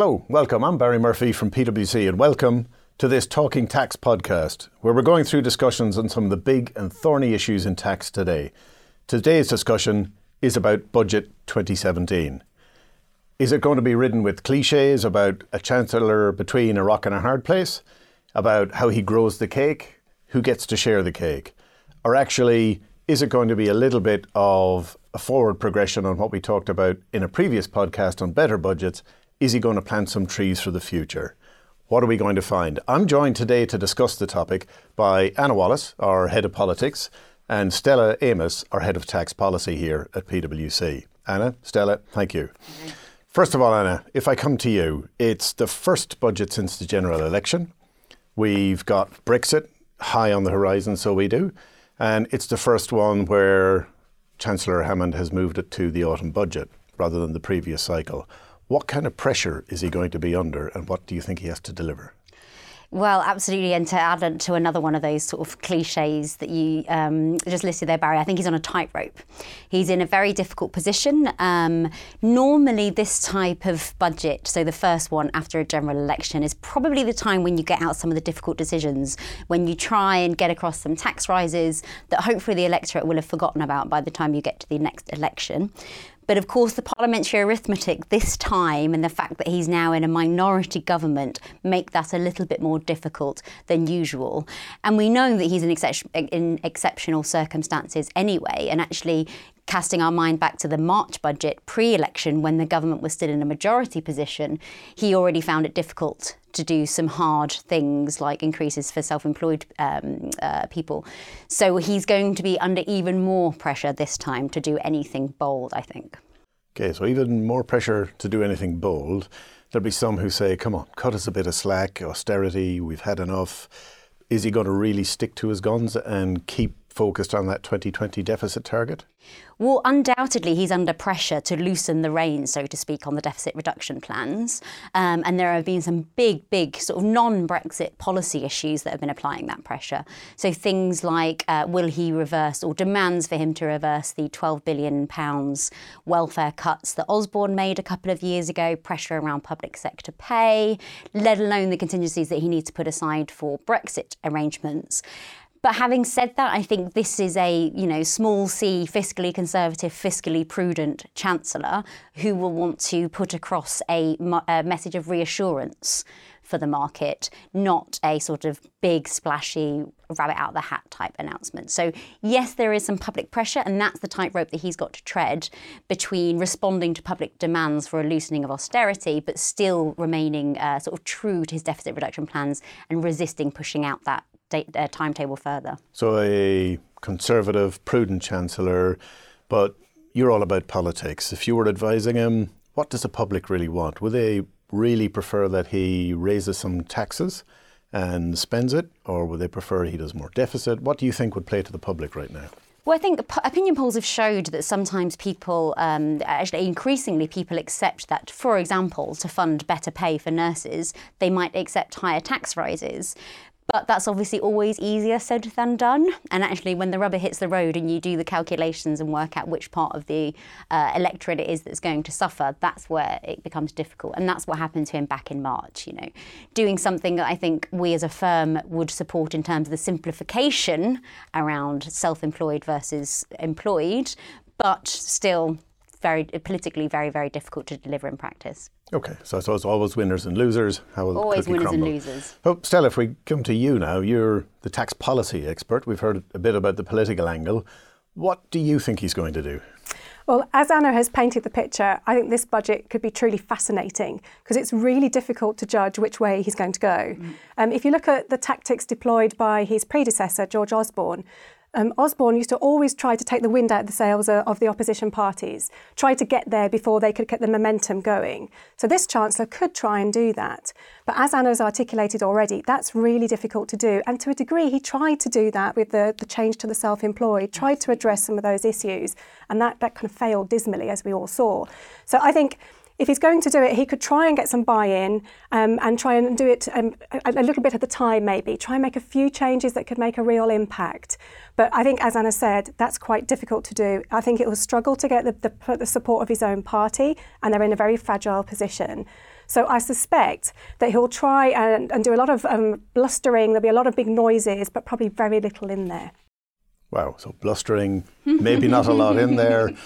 Hello, welcome. I'm Barry Murphy from PwC, and welcome to this Talking Tax podcast, where we're going through discussions on some of the big and thorny issues in tax today. Today's discussion is about Budget 2017. Is it going to be ridden with cliches about a chancellor between a rock and a hard place, about how he grows the cake, who gets to share the cake? Or actually, is it going to be a little bit of a forward progression on what we talked about in a previous podcast on better budgets is he going to plant some trees for the future? What are we going to find? I'm joined today to discuss the topic by Anna Wallace, our head of politics, and Stella Amos, our head of tax policy here at PwC. Anna, Stella, thank you. First of all, Anna, if I come to you, it's the first budget since the general election. We've got Brexit high on the horizon, so we do. And it's the first one where Chancellor Hammond has moved it to the autumn budget rather than the previous cycle. What kind of pressure is he going to be under, and what do you think he has to deliver? Well, absolutely. And to add to another one of those sort of cliches that you um, just listed there, Barry, I think he's on a tightrope. He's in a very difficult position. Um, normally, this type of budget, so the first one after a general election, is probably the time when you get out some of the difficult decisions, when you try and get across some tax rises that hopefully the electorate will have forgotten about by the time you get to the next election. But of course, the parliamentary arithmetic this time and the fact that he's now in a minority government make that a little bit more difficult than usual. And we know that he's in, in exceptional circumstances anyway. And actually, casting our mind back to the March budget pre election when the government was still in a majority position, he already found it difficult to do some hard things like increases for self employed um, uh, people. So he's going to be under even more pressure this time to do anything bold, I think. Okay, so even more pressure to do anything bold. There'll be some who say, come on, cut us a bit of slack, austerity, we've had enough. Is he going to really stick to his guns and keep focused on that 2020 deficit target? Well, undoubtedly, he's under pressure to loosen the reins, so to speak, on the deficit reduction plans. Um, and there have been some big, big sort of non Brexit policy issues that have been applying that pressure. So things like uh, will he reverse or demands for him to reverse the £12 billion welfare cuts that Osborne made a couple of years ago, pressure around public sector pay, let alone the contingencies that he needs to put aside for Brexit arrangements. But having said that, I think this is a you know small c fiscally conservative, fiscally prudent chancellor who will want to put across a, a message of reassurance for the market, not a sort of big splashy rabbit out of the hat type announcement. So yes, there is some public pressure, and that's the tightrope that he's got to tread between responding to public demands for a loosening of austerity, but still remaining uh, sort of true to his deficit reduction plans and resisting pushing out that uh, timetable further. So, a conservative, prudent chancellor, but you're all about politics. If you were advising him, what does the public really want? Would they really prefer that he raises some taxes and spends it, or would they prefer he does more deficit? What do you think would play to the public right now? Well, I think opinion polls have showed that sometimes people, um, actually increasingly people accept that, for example, to fund better pay for nurses, they might accept higher tax rises. But that's obviously always easier said than done. And actually, when the rubber hits the road and you do the calculations and work out which part of the uh, electorate it is that's going to suffer, that's where it becomes difficult. And that's what happened to him back in March. You know, doing something that I think we as a firm would support in terms of the simplification around self-employed versus employed, but still very politically very very difficult to deliver in practice. Okay, so I suppose always winners and losers. How will always winners crumble? and losers. Oh, Stella, if we come to you now, you're the tax policy expert. We've heard a bit about the political angle. What do you think he's going to do? Well, as Anna has painted the picture, I think this budget could be truly fascinating because it's really difficult to judge which way he's going to go. Mm. Um, if you look at the tactics deployed by his predecessor, George Osborne, um, Osborne used to always try to take the wind out of the sails of the opposition parties, try to get there before they could get the momentum going. So this Chancellor could try and do that. But as Anna has articulated already, that's really difficult to do. And to a degree, he tried to do that with the, the change to the self employed, tried to address some of those issues. And that, that kind of failed dismally, as we all saw. So I think if he's going to do it, he could try and get some buy-in um, and try and do it um, a, a, little bit at a time, maybe. Try and make a few changes that could make a real impact. But I think, as Anna said, that's quite difficult to do. I think it will struggle to get the, the, the support of his own party, and they're in a very fragile position. So I suspect that he'll try and, and do a lot of um, blustering. There'll be a lot of big noises, but probably very little in there. Wow, so blustering, maybe not a lot in there.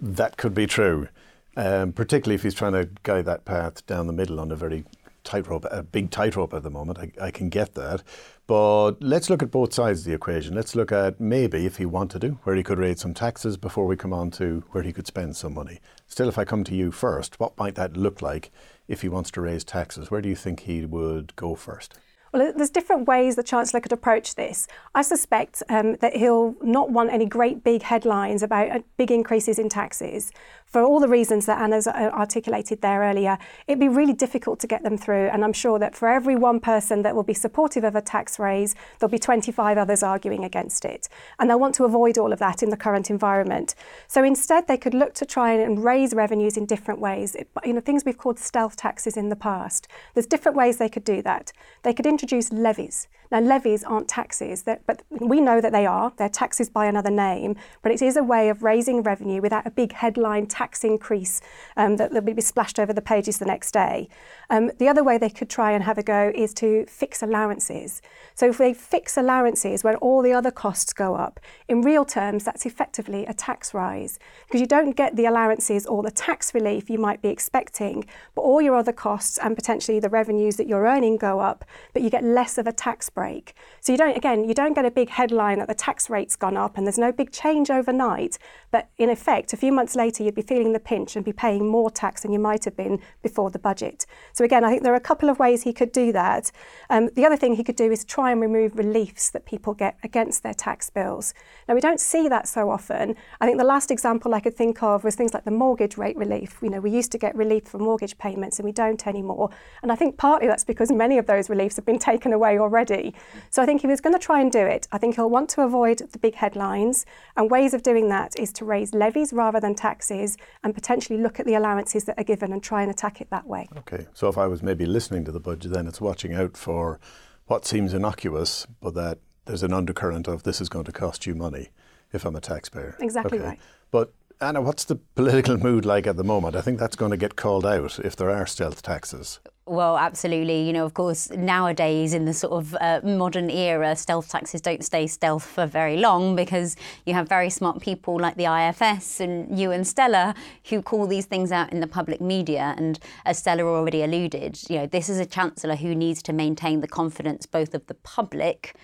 That could be true, um, particularly if he's trying to guide that path down the middle on a very tightrope, a big tightrope at the moment. I, I, can get that. But let's look at both sides of the equation. Let's look at maybe if he wanted to, where he could raise some taxes before we come on to where he could spend some money. Stella, if I come to you first, what might that look like if he wants to raise taxes? Where do you think he would go first? Well, there's different ways the Chancellor could approach this. I suspect um, that he'll not want any great big headlines about uh, big increases in taxes, for all the reasons that Anna's uh, articulated there earlier, it'd be really difficult to get them through. And I'm sure that for every one person that will be supportive of a tax raise, there'll be 25 others arguing against it. And they'll want to avoid all of that in the current environment. So instead, they could look to try and raise revenues in different ways. You know, things we've called stealth taxes in the past. There's different ways they could do that. They could introduce levies. Now, levies aren't taxes, but we know that they are. They're taxes by another name, but it is a way of raising revenue without a big headline tax increase um, that, will be splashed over the pages the next day. Um, the other way they could try and have a go is to fix allowances. So, if they fix allowances where all the other costs go up, in real terms, that's effectively a tax rise because you don't get the allowances or the tax relief you might be expecting, but all your other costs and potentially the revenues that you're earning go up, but you get less of a tax break break. So you don't, again, you don't get a big headline that the tax rate's gone up and there's no big change overnight. But in effect, a few months later, you'd be feeling the pinch and be paying more tax than you might have been before the budget. So again, I think there are a couple of ways he could do that. Um, the other thing he could do is try and remove reliefs that people get against their tax bills. Now, we don't see that so often. I think the last example I could think of was things like the mortgage rate relief. You know, we used to get relief for mortgage payments and we don't anymore. And I think partly that's because many of those reliefs have been taken away already. So I think if he was going to try and do it, I think he'll want to avoid the big headlines. And ways of doing that is to raise levies rather than taxes and potentially look at the allowances that are given and try and attack it that way. Okay. So if I was maybe listening to the budget, then it's watching out for what seems innocuous, but that there's an undercurrent of this is going to cost you money if I'm a taxpayer. Exactly okay. right. But Anna, what's the political mood like at the moment? I think that's going to get called out if there are stealth taxes. Well, absolutely. You know, of course, nowadays in the sort of uh, modern era, stealth taxes don't stay stealth for very long because you have very smart people like the IFS and you and Stella who call these things out in the public media. And as Stella already alluded, you know, this is a chancellor who needs to maintain the confidence both of the public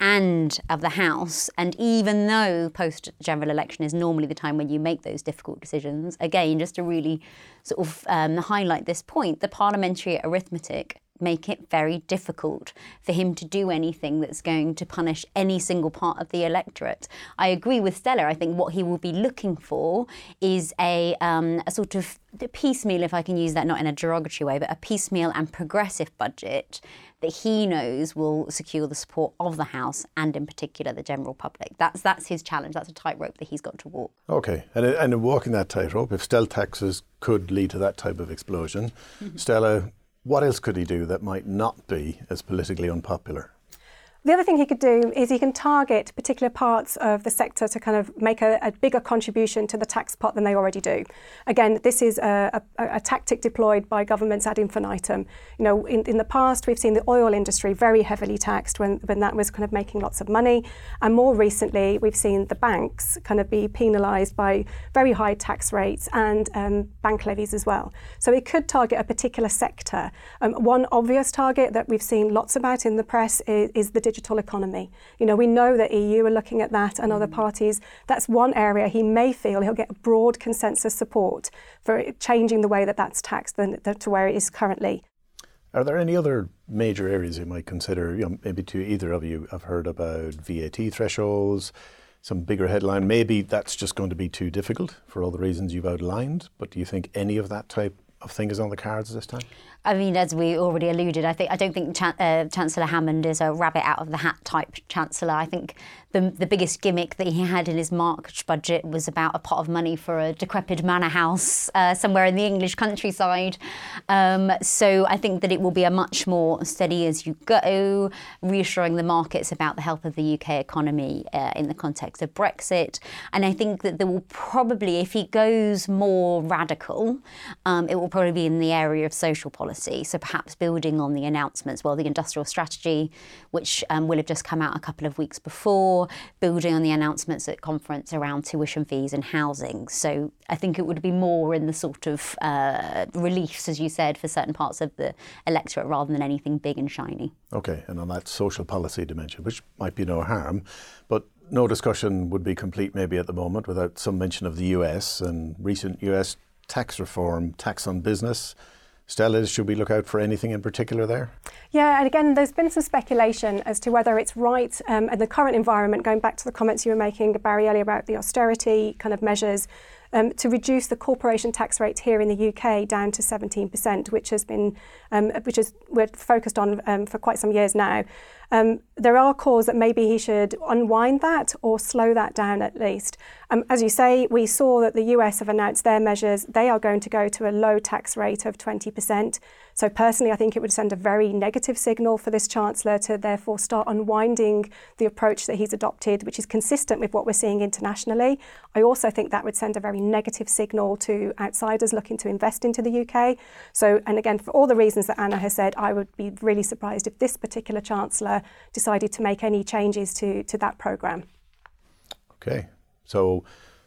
and of the House. And even though post general election is normally the time when you make those difficult decisions, again, just to really sort of um, highlight this point, the parliamentary arithmetic make it very difficult for him to do anything that's going to punish any single part of the electorate. I agree with Stella. I think what he will be looking for is a, um, a sort of piecemeal, if I can use that not in a derogatory way, but a piecemeal and progressive budget that he knows will secure the support of the House and, in particular, the general public. That's that's his challenge. That's a tightrope that he's got to walk. Okay, and and walking that tightrope, if stealth taxes could lead to that type of explosion, mm-hmm. Stella, what else could he do that might not be as politically unpopular? The other thing he could do is he can target particular parts of the sector to kind of make a, a bigger contribution to the tax pot than they already do. Again, this is a, a, a tactic deployed by governments ad infinitum. You know, in, in the past, we've seen the oil industry very heavily taxed when, when that was kind of making lots of money. And more recently, we've seen the banks kind of be penalised by very high tax rates and um, bank levies as well. So it could target a particular sector. Um, one obvious target that we've seen lots about in the press is, is the digital digital economy. You know, we know that EU are looking at that and other mm. parties. That's one area he may feel he'll get broad consensus support for changing the way that that's taxed than, to where it is currently. Are there any other major areas you might consider? You know, maybe to either of you I've heard about VAT thresholds, some bigger headline. Maybe that's just going to be too difficult for all the reasons you've outlined. But do you think any of that type of thing is on the cards this time? I mean, as we already alluded, I think I don't think Chan- uh, Chancellor Hammond is a rabbit out of the hat type chancellor. I think the the biggest gimmick that he had in his March budget was about a pot of money for a decrepit manor house uh, somewhere in the English countryside. Um, so I think that it will be a much more steady as you go, reassuring the markets about the health of the UK economy uh, in the context of Brexit. And I think that there will probably, if he goes more radical, um, it will probably be in the area of social policy. So perhaps building on the announcements, well, the industrial strategy, which um, will have just come out a couple of weeks before, building on the announcements at conference around tuition fees and housing. So I think it would be more in the sort of uh, reliefs, as you said, for certain parts of the electorate rather than anything big and shiny. Okay, and on that social policy dimension, which might be no harm, but no discussion would be complete maybe at the moment without some mention of the US and recent US tax reform, tax on business. Stella, should we look out for anything in particular there? Yeah, and again, there's been some speculation as to whether it's right um, in the current environment, going back to the comments you were making, Barry, earlier about the austerity kind of measures um, to reduce the corporation tax rate here in the UK down to 17%, which has been, um, which is we're focused on um, for quite some years now. Um, there are calls that maybe he should unwind that or slow that down at least. Um, as you say, we saw that the US have announced their measures. They are going to go to a low tax rate of 20%. So, personally, I think it would send a very negative signal for this Chancellor to therefore start unwinding the approach that he's adopted, which is consistent with what we're seeing internationally. I also think that would send a very negative signal to outsiders looking to invest into the UK. So, and again, for all the reasons that Anna has said, I would be really surprised if this particular Chancellor decided to make any changes to, to that programme. Okay. So,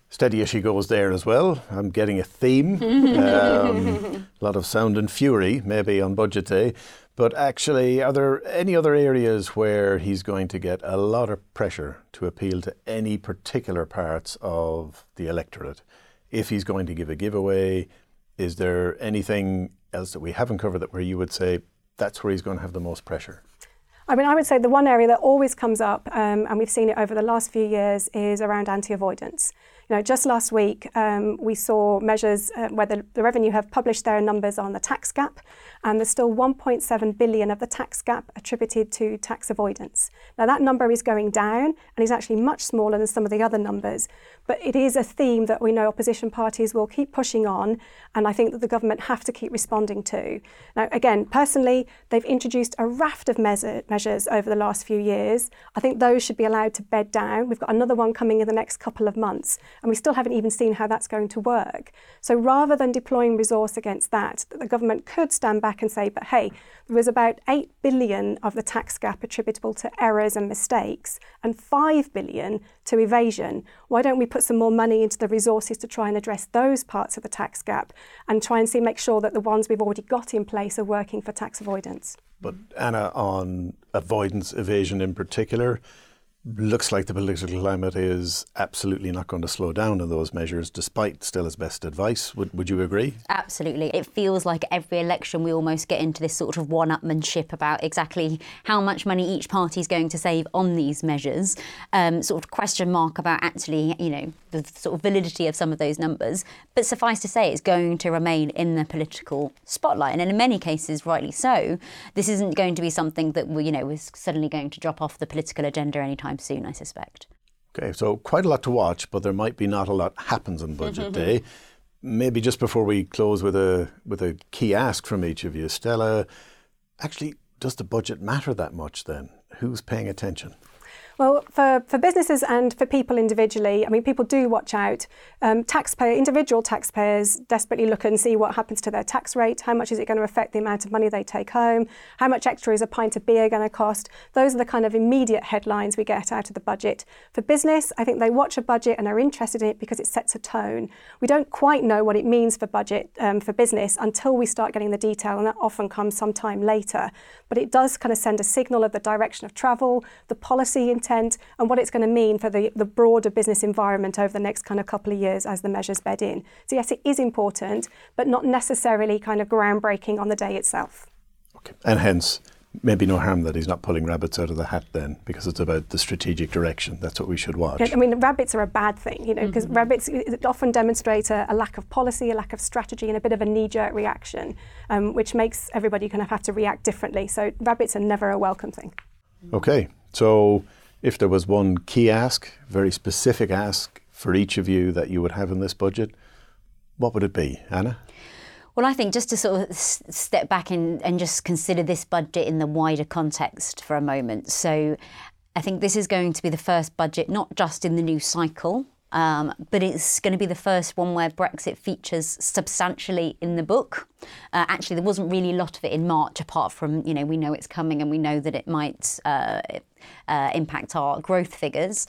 steady as she goes there as well. I'm getting a theme. um, a lot of sound and fury, maybe on budget day. But actually, are there any other areas where he's going to get a lot of pressure to appeal to any particular parts of the electorate? If he's going to give a giveaway, is there anything else that we haven't covered that where you would say that's where he's going to have the most pressure? I mean, I would say the one area that always comes up, um, and we've seen it over the last few years, is around anti-avoidance. You know, just last week um, we saw measures uh, where the, the, revenue have published their numbers on the tax gap, and there's still 1.7 billion of the tax gap attributed to tax avoidance. Now that number is going down and is actually much smaller than some of the other numbers, but it is a theme that we know opposition parties will keep pushing on, and I think that the government have to keep responding to. Now, again, personally, they've introduced a raft of measure, measures over the last few years. I think those should be allowed to bed down. We've got another one coming in the next couple of months and we still haven't even seen how that's going to work. So rather than deploying resource against that, the government could stand back and say, but hey, there was about 8 billion of the tax gap attributable to errors and mistakes and 5 billion to evasion. Why don't we put some more money into the resources to try and address those parts of the tax gap and try and see make sure that the ones we've already got in place are working for tax avoidance? But Anna, on avoidance, evasion in particular, looks like the political climate is absolutely not going to slow down on those measures, despite Stella's best advice. Would, would you agree? Absolutely. It feels like every election we almost get into this sort of one upmanship about exactly how much money each party is going to save on these measures. Um, sort of question mark about actually, you know, the sort of validity of some of those numbers. But suffice to say, it's going to remain in the political spotlight. And in many cases, rightly so, this isn't going to be something that, we, you know, is suddenly going to drop off the political agenda anytime soon, I suspect. Okay, so quite a lot to watch, but there might be not a lot happens on budget day. Maybe just before we close with a with a key ask from each of you, Stella, actually, does the budget matter that much then? Who's paying attention? Well, for, for businesses and for people individually, I mean, people do watch out. Um, taxpayer, individual taxpayers desperately look and see what happens to their tax rate. How much is it going to affect the amount of money they take home? How much extra is a pint of beer going to cost? Those are the kind of immediate headlines we get out of the budget. For business, I think they watch a budget and are interested in it because it sets a tone. We don't quite know what it means for budget um, for business until we start getting the detail, and that often comes sometime later. But it does kind of send a signal of the direction of travel, the policy intent and what it's going to mean for the, the broader business environment over the next kind of couple of years as the measures bed in. So, yes, it is important, but not necessarily kind of groundbreaking on the day itself. Okay. And hence, maybe no harm that he's not pulling rabbits out of the hat then, because it's about the strategic direction. That's what we should watch. I mean, rabbits are a bad thing, you know, because mm-hmm. rabbits often demonstrate a, a, lack of policy, a lack of strategy, and a bit of a knee-jerk reaction, um, which makes everybody kind of have to react differently. So rabbits are never a welcome thing. Okay, so if there was one key ask, very specific ask for each of you that you would have in this budget, what would it be, Anna? Well, I think just to sort of step back and, and just consider this budget in the wider context for a moment. So, I think this is going to be the first budget, not just in the new cycle, Um, but it's going to be the first one where Brexit features substantially in the book. Uh, actually, there wasn't really a lot of it in March, apart from you know we know it's coming and we know that it might uh, uh, impact our growth figures.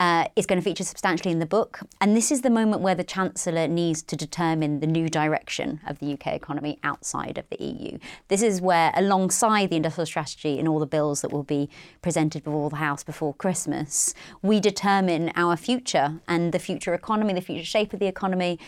Uh, it's going to feature substantially in the book, and this is the moment where the Chancellor needs to determine the new direction of the UK economy outside of the EU. This is where, alongside the industrial strategy and all the bills that will be presented before the House before Christmas, we determine our future and the future economy, the future shape of the economy,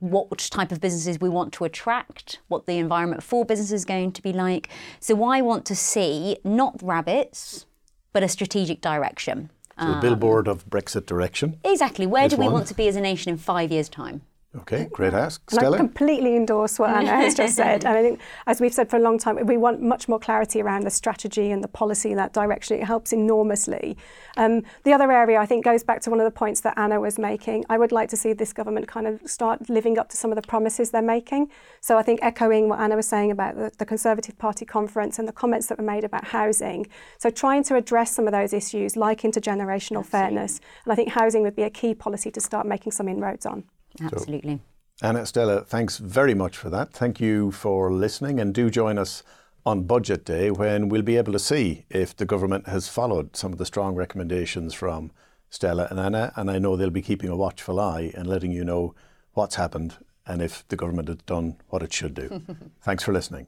what type of businesses we want to attract, what the environment for business is going to be like. So I want to see not rabbits, but a strategic direction. So a billboard of Brexit direction. Exactly. Where do we one. want to be as a nation in five years' time? Okay, great ask. And I completely endorse what Anna has just said. And I think, as we've said for a long time, we want much more clarity around the strategy and the policy in that direction. It helps enormously. Um, the other area, I think, goes back to one of the points that Anna was making. I would like to see this government kind of start living up to some of the promises they're making. So I think echoing what Anna was saying about the, the Conservative Party conference and the comments that were made about housing. So trying to address some of those issues like intergenerational fairness. And I think housing would be a key policy to start making some inroads on. Absolutely. Anna, Stella, thanks very much for that. Thank you for listening and do join us on Budget Day when we'll be able to see if the government has followed some of the strong recommendations from Stella and Anna. And I know they'll be keeping a watchful eye and letting you know what's happened and if the government has done what it should do. thanks for listening.